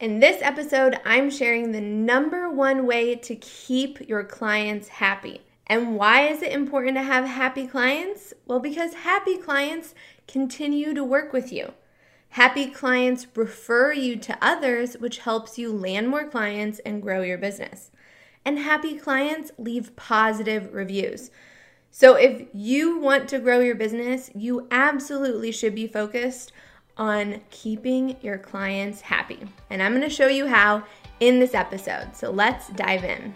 In this episode, I'm sharing the number one way to keep your clients happy. And why is it important to have happy clients? Well, because happy clients continue to work with you. Happy clients refer you to others, which helps you land more clients and grow your business. And happy clients leave positive reviews. So, if you want to grow your business, you absolutely should be focused on keeping your clients happy. And I'm to show you how in this episode. So let's dive in.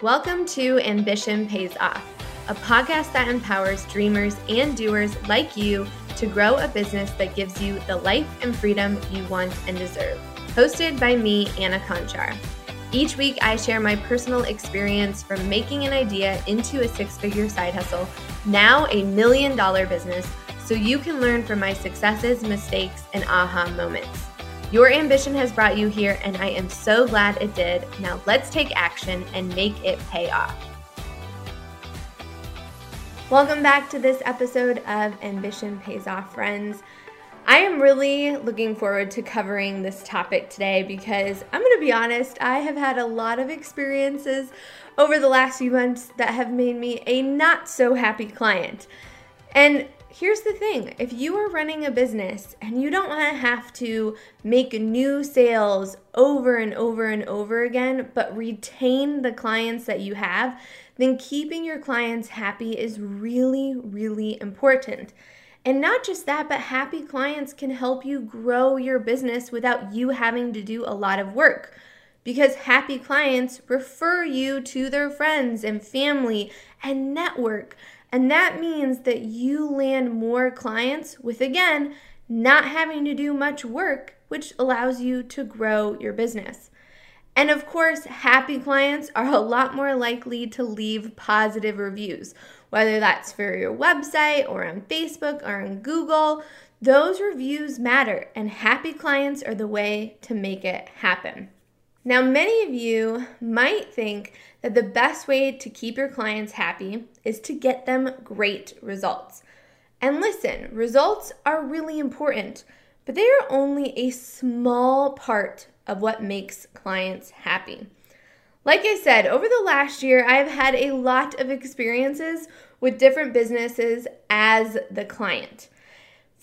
Welcome to Ambition Pays Off, a podcast that empowers dreamers and doers like you to grow a business that gives you the life and freedom you want and deserve. Hosted by me, Anna Conchar. Each week, I share my personal experience from making an idea into a six figure side hustle, now a million dollar business so you can learn from my successes, mistakes, and aha moments. Your ambition has brought you here, and I am so glad it did. Now let's take action and make it pay off. Welcome back to this episode of Ambition Pays Off, friends. I am really looking forward to covering this topic today because I'm going to be honest, I have had a lot of experiences over the last few months that have made me a not so happy client. And here's the thing if you are running a business and you don't want to have to make new sales over and over and over again, but retain the clients that you have, then keeping your clients happy is really, really important. And not just that, but happy clients can help you grow your business without you having to do a lot of work. Because happy clients refer you to their friends and family and network. And that means that you land more clients with, again, not having to do much work, which allows you to grow your business. And of course, happy clients are a lot more likely to leave positive reviews, whether that's for your website or on Facebook or on Google. Those reviews matter, and happy clients are the way to make it happen. Now, many of you might think that the best way to keep your clients happy is to get them great results. And listen, results are really important, but they are only a small part of what makes clients happy. Like I said, over the last year, I have had a lot of experiences with different businesses as the client.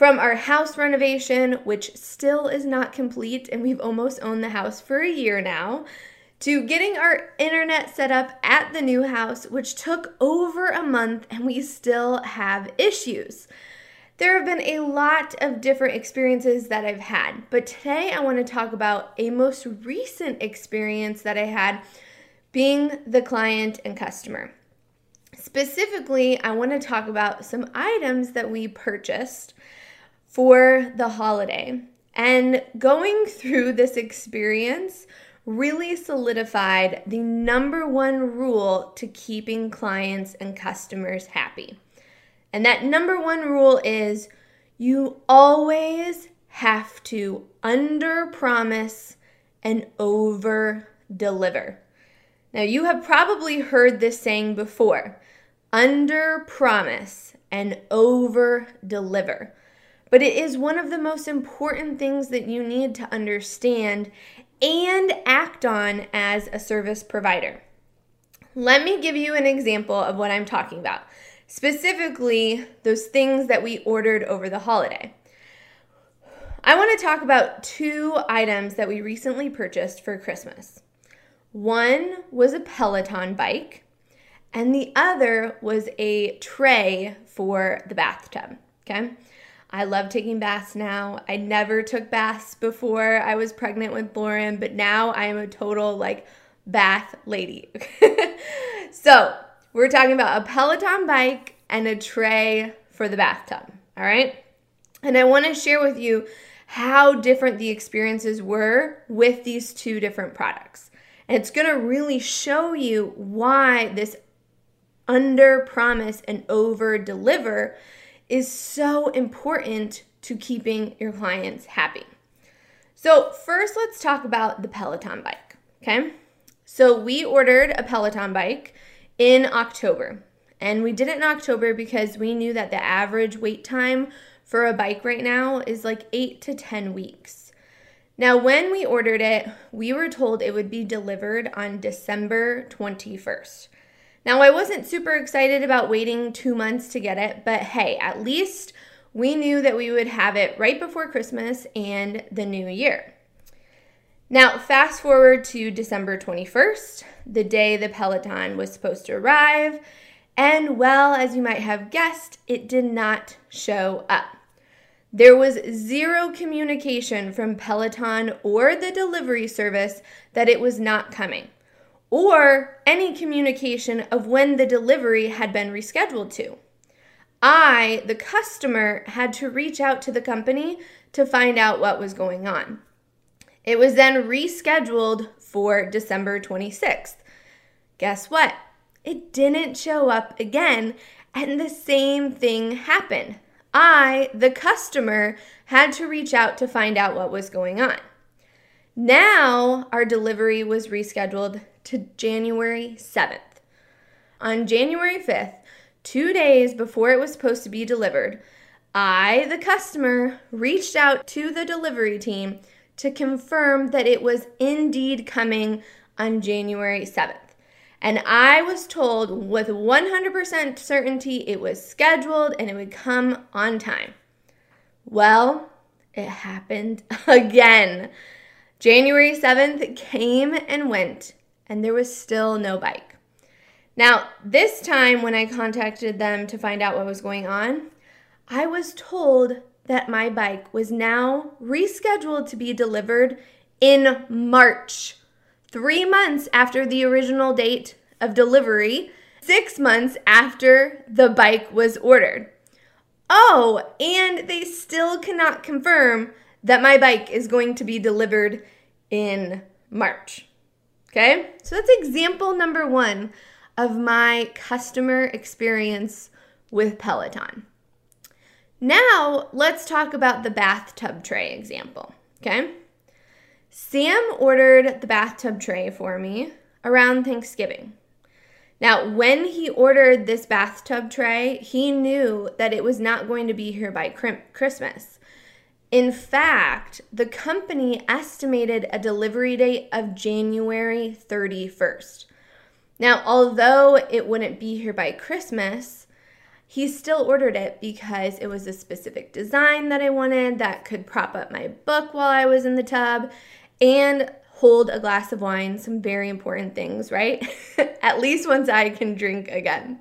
From our house renovation, which still is not complete, and we've almost owned the house for a year now, to getting our internet set up at the new house, which took over a month and we still have issues. There have been a lot of different experiences that I've had, but today I want to talk about a most recent experience that I had being the client and customer. Specifically, I want to talk about some items that we purchased for the holiday. And going through this experience really solidified the number one rule to keeping clients and customers happy. And that number one rule is you always have to under promise and over deliver. Now, you have probably heard this saying before under promise and over deliver. But it is one of the most important things that you need to understand and act on as a service provider. Let me give you an example of what I'm talking about, specifically, those things that we ordered over the holiday. I want to talk about two items that we recently purchased for Christmas. One was a Peloton bike, and the other was a tray for the bathtub. Okay. I love taking baths now. I never took baths before I was pregnant with Lauren, but now I am a total like bath lady. so, we're talking about a Peloton bike and a tray for the bathtub. All right. And I want to share with you how different the experiences were with these two different products. And it's going to really show you why this under promise and over deliver is so important to keeping your clients happy. So, first, let's talk about the Peloton bike. Okay. So, we ordered a Peloton bike in October, and we did it in October because we knew that the average wait time for a bike right now is like eight to 10 weeks. Now, when we ordered it, we were told it would be delivered on December 21st. Now, I wasn't super excited about waiting two months to get it, but hey, at least we knew that we would have it right before Christmas and the new year. Now, fast forward to December 21st, the day the Peloton was supposed to arrive, and well, as you might have guessed, it did not show up. There was zero communication from Peloton or the delivery service that it was not coming, or any communication of when the delivery had been rescheduled to. I, the customer, had to reach out to the company to find out what was going on. It was then rescheduled for December 26th. Guess what? It didn't show up again, and the same thing happened. I, the customer, had to reach out to find out what was going on. Now, our delivery was rescheduled to January 7th. On January 5th, two days before it was supposed to be delivered, I, the customer, reached out to the delivery team to confirm that it was indeed coming on January 7th. And I was told with 100% certainty it was scheduled and it would come on time. Well, it happened again. January 7th came and went, and there was still no bike. Now, this time when I contacted them to find out what was going on, I was told that my bike was now rescheduled to be delivered in March three months after the original date of delivery, six months after the bike was ordered. Oh, and they still cannot confirm that my bike is going to be delivered in March. Okay, so that's example number one of my customer experience with Peloton. Now, let's talk about the bathtub tray example. Okay, Sam ordered the bathtub tray for me around Thanksgiving. Now, when he ordered this bathtub tray, he knew that it was not going to be here by Christmas. In fact, the company estimated a delivery date of January 31st. Now, although it wouldn't be here by Christmas, he still ordered it because it was a specific design that I wanted that could prop up my book while I was in the tub and hold a glass of wine, some very important things, right? At least once I can drink again.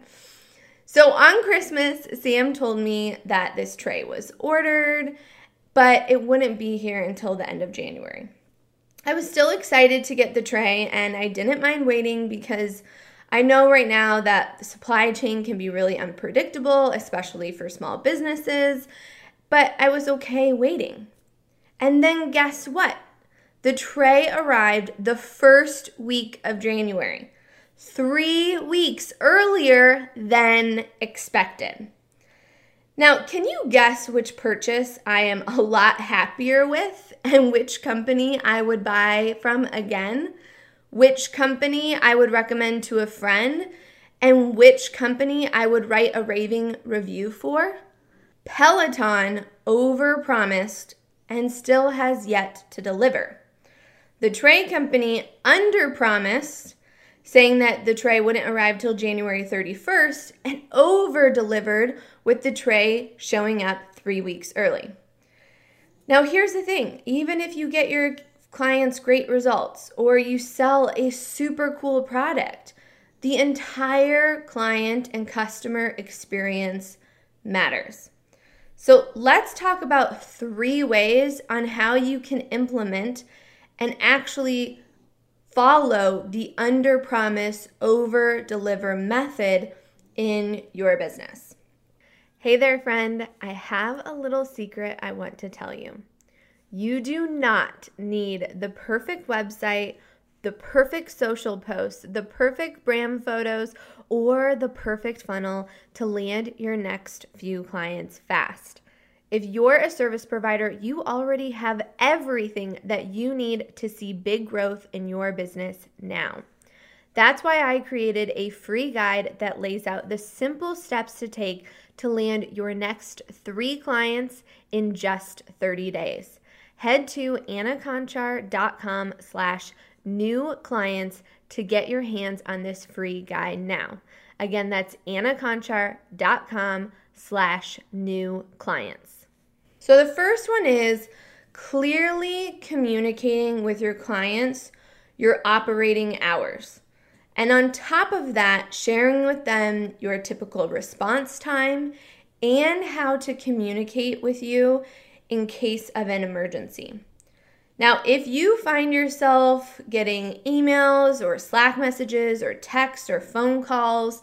So on Christmas, Sam told me that this tray was ordered, but it wouldn't be here until the end of January. I was still excited to get the tray and I didn't mind waiting because I know right now that the supply chain can be really unpredictable, especially for small businesses, but I was okay waiting. And then guess what? The tray arrived the first week of January, three weeks earlier than expected. Now, can you guess which purchase I am a lot happier with and which company I would buy from again? Which company I would recommend to a friend? And which company I would write a raving review for? Peloton overpromised and still has yet to deliver. The tray company underpromised, saying that the tray wouldn't arrive till January 31st, and over delivered with the tray showing up three weeks early. Now, here's the thing even if you get your clients great results or you sell a super cool product, the entire client and customer experience matters. So, let's talk about three ways on how you can implement and actually follow the under promise, over deliver method in your business. Hey there, friend. I have a little secret I want to tell you. You do not need the perfect website, the perfect social post, the perfect brand photos, or the perfect funnel to land your next few clients fast. If you're a service provider, you already have everything that you need to see big growth in your business now. That's why I created a free guide that lays out the simple steps to take to land your next three clients in just 30 days. head to annaconchar.com slash new clients to get your hands on this free guide now. Again, that's annaconchar.com slash new clients. So the first one is clearly communicating with your clients your operating hours. And on top of that, sharing with them your typical response time and how to communicate with you in case of an emergency. Now, if you find yourself getting emails or Slack messages or texts or phone calls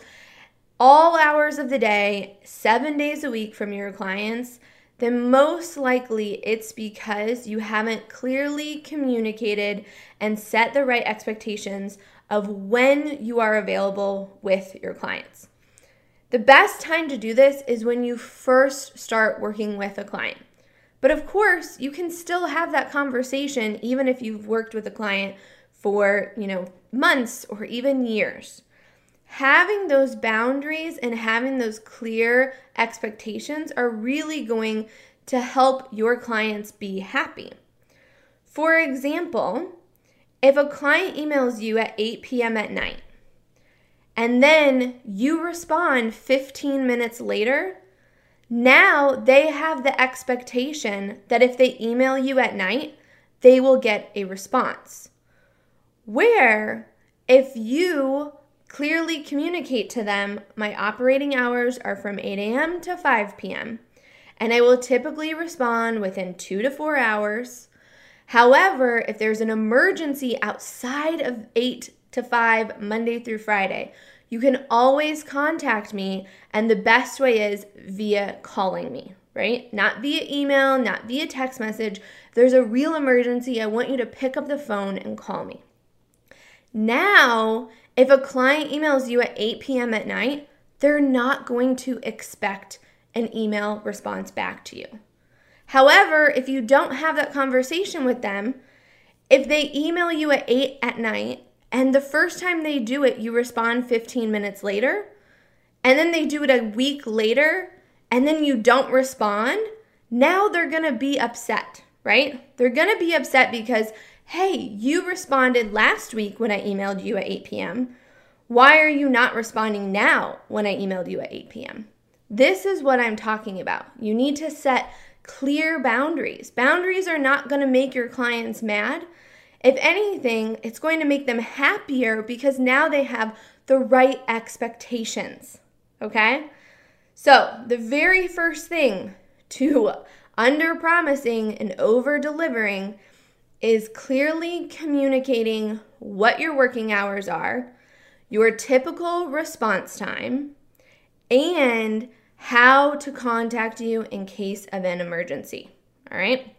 all hours of the day, seven days a week from your clients, then most likely it's because you haven't clearly communicated and set the right expectations of when you are available with your clients. The best time to do this is when you first start working with a client. But of course, you can still have that conversation even if you've worked with a client for, you know, months or even years. Having those boundaries and having those clear expectations are really going to help your clients be happy. For example, if a client emails you at 8 p.m. at night and then you respond 15 minutes later, now they have the expectation that if they email you at night, they will get a response. Where if you clearly communicate to them, my operating hours are from 8 a.m. to 5 p.m., and I will typically respond within two to four hours. However, if there's an emergency outside of 8 to 5, Monday through Friday, you can always contact me, and the best way is via calling me, right? Not via email, not via text message. If there's a real emergency, I want you to pick up the phone and call me. Now, if a client emails you at 8 p.m. at night, they're not going to expect an email response back to you. However, if you don't have that conversation with them, if they email you at 8 at night and the first time they do it, you respond 15 minutes later. And then they do it a week later. And then you don't respond. Now they're to be upset, right? They're to be upset because, hey, you responded last week when I emailed you at 8 p.m. Why are you not responding now when I emailed you at 8 p.m.? This is what I'm talking about. You need to set clear boundaries. Boundaries are not going to make your clients mad. If anything, it's going to make them happier because now they have the right expectations. Okay? So, the very first thing to under promising and over delivering is clearly communicating what your working hours are, your typical response time, and how to contact you in case of an emergency. All right?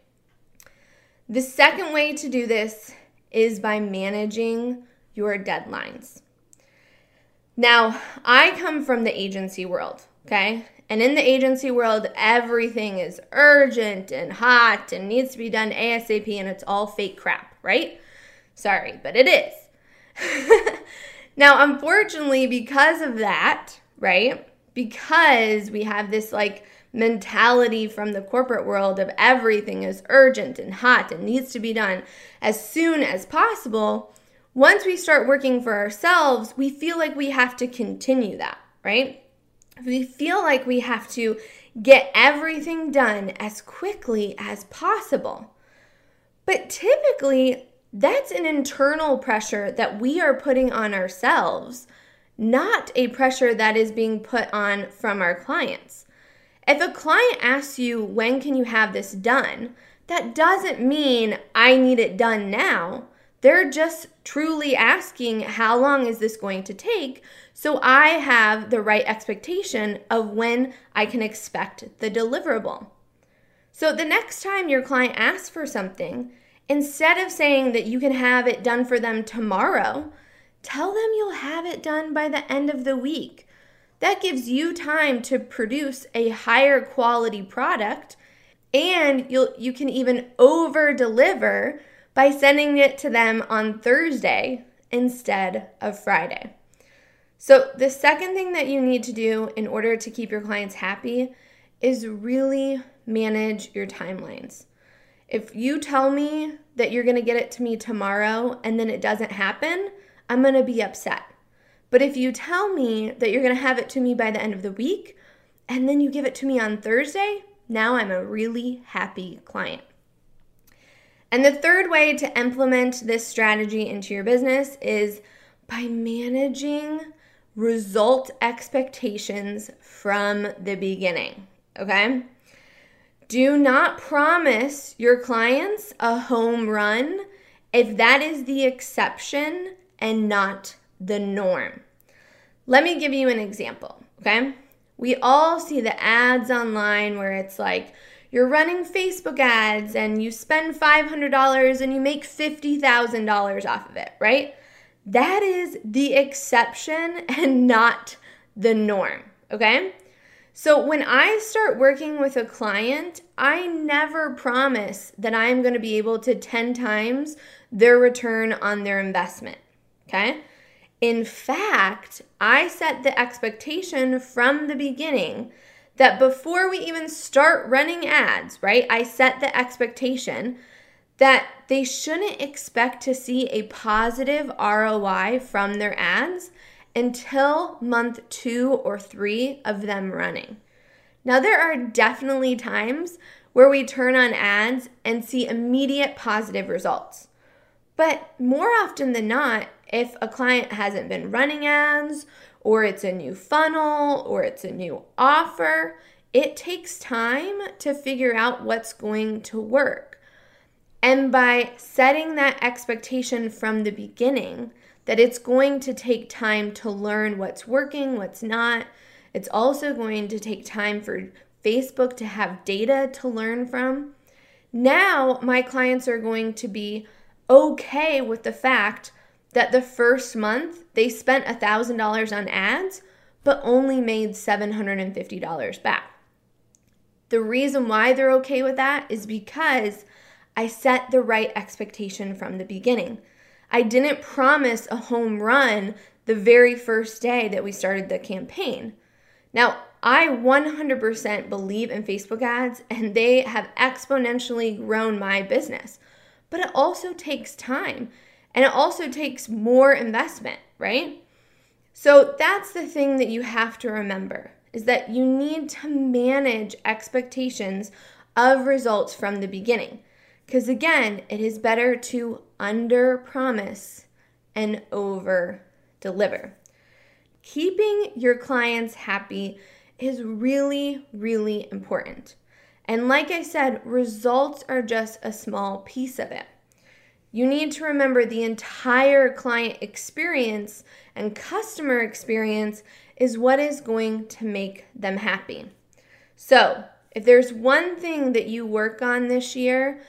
The second way to do this is by managing your deadlines. Now, I come from the agency world, okay? And in the agency world, everything is urgent and hot and needs to be done ASAP, and it's all fake crap, right? Sorry, but it is. now, unfortunately, because of that, right? Because we have this like mentality from the corporate world of everything is urgent and hot and needs to be done as soon as possible, once we start working for ourselves, we feel like we have to continue that, right? We feel like we have to get everything done as quickly as possible. But typically, that's an internal pressure that we are putting on ourselves, not a pressure that is being put on from our clients. If a client asks you, when can you have this done? That doesn't mean I need it done now. They're just truly asking, how long is this going to take? So I have the right expectation of when I can expect the deliverable. So the next time your client asks for something, instead of saying that you can have it done for them tomorrow, tell them you'll have it done by the end of the week that gives you time to produce a higher quality product and you'll you can even over deliver by sending it to them on Thursday instead of Friday. So, the second thing that you need to do in order to keep your clients happy is really manage your timelines. If you tell me that you're to get it to me tomorrow and then it doesn't happen, I'm to be upset. But if you tell me that you're to have it to me by the end of the week and then you give it to me on Thursday, now I'm a really happy client. And the third way to implement this strategy into your business is by managing result expectations from the beginning. Okay? Do not promise your clients a home run if that is the exception and not the norm. Let me give you an example, okay? We all see the ads online where it's like, you're running Facebook ads and you spend $500 and you make $50,000 off of it, right? That is the exception and not the norm, okay? So when I start working with a client, I never promise that I am going to be able to 10 times their return on their investment, okay? In fact, I set the expectation from the beginning that before we even start running ads, right? I set the expectation that they shouldn't expect to see a positive ROI from their ads until month two or three of them running. Now, there are definitely times where we turn on ads and see immediate positive results. But more often than not, if a client hasn't been running ads, or it's a new funnel, or it's a new offer, it takes time to figure out what's going to work. And by setting that expectation from the beginning, that it's going to take time to learn what's working, what's not, it's also going to take time for Facebook to have data to learn from. Now, my clients are going to be okay with the fact that the first month they spent $1,000 on ads, but only made $750 back. The reason why they're okay with that is because I set the right expectation from the beginning. I didn't promise a home run the very first day that we started the campaign. Now, I 100% believe in Facebook ads and they have exponentially grown my business. But it also takes time and it also takes more investment, right? So that's the thing that you have to remember is that you need to manage expectations of results from the beginning. Because again, it is better to under promise and over deliver. Keeping your clients happy is really, really important. And like I said, results are just a small piece of it. You need to remember the entire client experience and customer experience is what is going to make them happy. So, if there's one thing that you work on this year,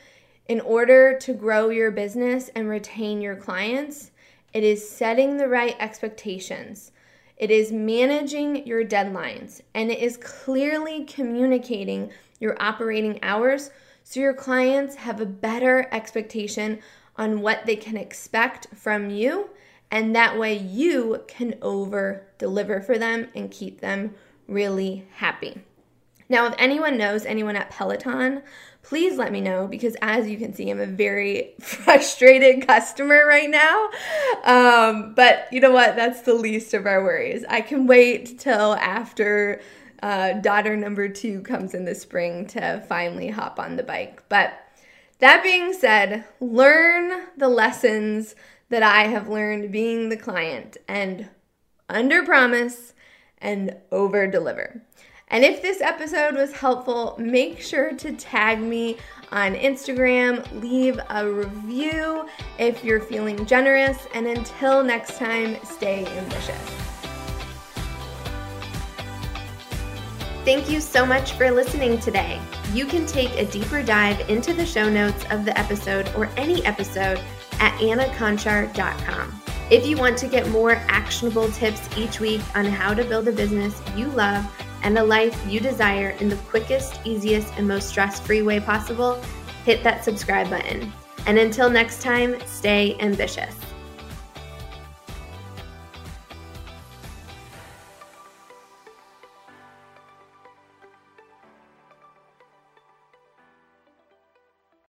in order to grow your business and retain your clients, it is setting the right expectations. It is managing your deadlines and it is clearly communicating your operating hours so your clients have a better expectation on what they can expect from you. And that way you can over deliver for them and keep them really happy. Now, if anyone knows anyone at Peloton, please let me know because as you can see, I'm a very frustrated customer right now. Um, but you know what? That's the least of our worries. I can wait till after uh, daughter number two comes in the spring to finally hop on the bike. But that being said, learn the lessons that I have learned being the client and under promise and over deliver. And if this episode was helpful, make sure to tag me on Instagram, leave a review if you're feeling generous, and until next time, stay ambitious. Thank you so much for listening today. You can take a deeper dive into the show notes of the episode or any episode at annaconchar.com. If you want to get more actionable tips each week on how to build a business you love, and a life you desire in the quickest, easiest, and most stress free way possible, hit that subscribe button. And until next time, stay ambitious.